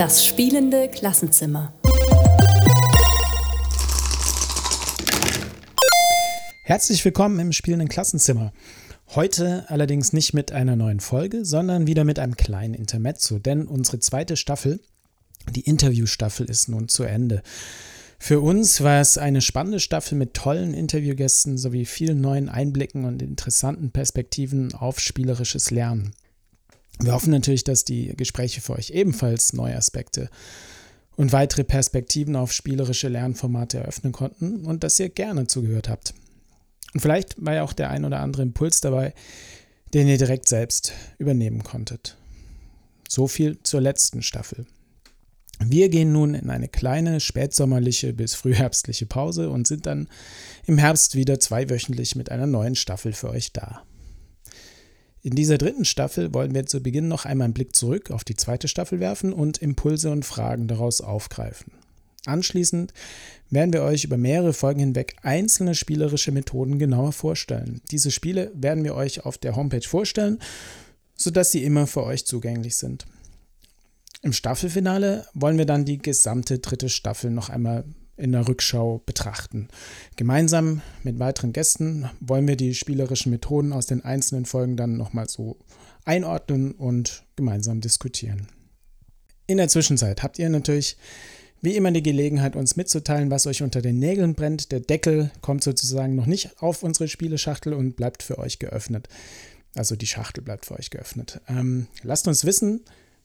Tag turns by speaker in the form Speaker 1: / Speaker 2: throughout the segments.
Speaker 1: Das spielende Klassenzimmer.
Speaker 2: Herzlich willkommen im spielenden Klassenzimmer. Heute allerdings nicht mit einer neuen Folge, sondern wieder mit einem kleinen Intermezzo, denn unsere zweite Staffel, die Interviewstaffel, ist nun zu Ende. Für uns war es eine spannende Staffel mit tollen Interviewgästen sowie vielen neuen Einblicken und interessanten Perspektiven auf spielerisches Lernen. Wir hoffen natürlich, dass die Gespräche für euch ebenfalls neue Aspekte und weitere Perspektiven auf spielerische Lernformate eröffnen konnten und dass ihr gerne zugehört habt. Und vielleicht war ja auch der ein oder andere Impuls dabei, den ihr direkt selbst übernehmen konntet. So viel zur letzten Staffel. Wir gehen nun in eine kleine spätsommerliche bis frühherbstliche Pause und sind dann im Herbst wieder zweiwöchentlich mit einer neuen Staffel für euch da. In dieser dritten Staffel wollen wir zu Beginn noch einmal einen Blick zurück auf die zweite Staffel werfen und Impulse und Fragen daraus aufgreifen. Anschließend werden wir euch über mehrere Folgen hinweg einzelne spielerische Methoden genauer vorstellen. Diese Spiele werden wir euch auf der Homepage vorstellen, sodass sie immer für euch zugänglich sind. Im Staffelfinale wollen wir dann die gesamte dritte Staffel noch einmal in der Rückschau betrachten. Gemeinsam mit weiteren Gästen wollen wir die spielerischen Methoden aus den einzelnen Folgen dann nochmal so einordnen und gemeinsam diskutieren. In der Zwischenzeit habt ihr natürlich wie immer die Gelegenheit, uns mitzuteilen, was euch unter den Nägeln brennt. Der Deckel kommt sozusagen noch nicht auf unsere Spieleschachtel und bleibt für euch geöffnet. Also die Schachtel bleibt für euch geöffnet. Ähm, lasst uns wissen,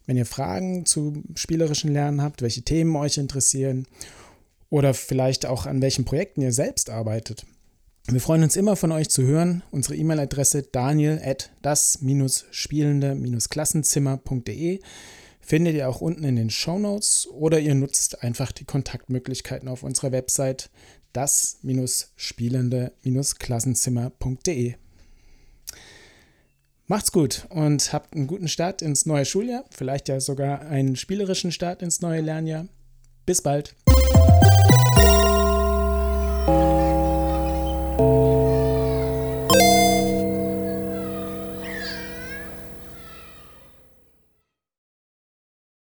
Speaker 2: wenn ihr Fragen zu spielerischen Lernen habt, welche Themen euch interessieren oder vielleicht auch an welchen Projekten ihr selbst arbeitet. Wir freuen uns immer von euch zu hören. Unsere E-Mail-Adresse daniel at das-spielende-klassenzimmer.de findet ihr auch unten in den Show Notes oder ihr nutzt einfach die Kontaktmöglichkeiten auf unserer Website das-spielende-klassenzimmer.de. Macht's gut und habt einen guten Start ins neue Schuljahr, vielleicht ja sogar einen spielerischen Start ins neue Lernjahr. Bis bald.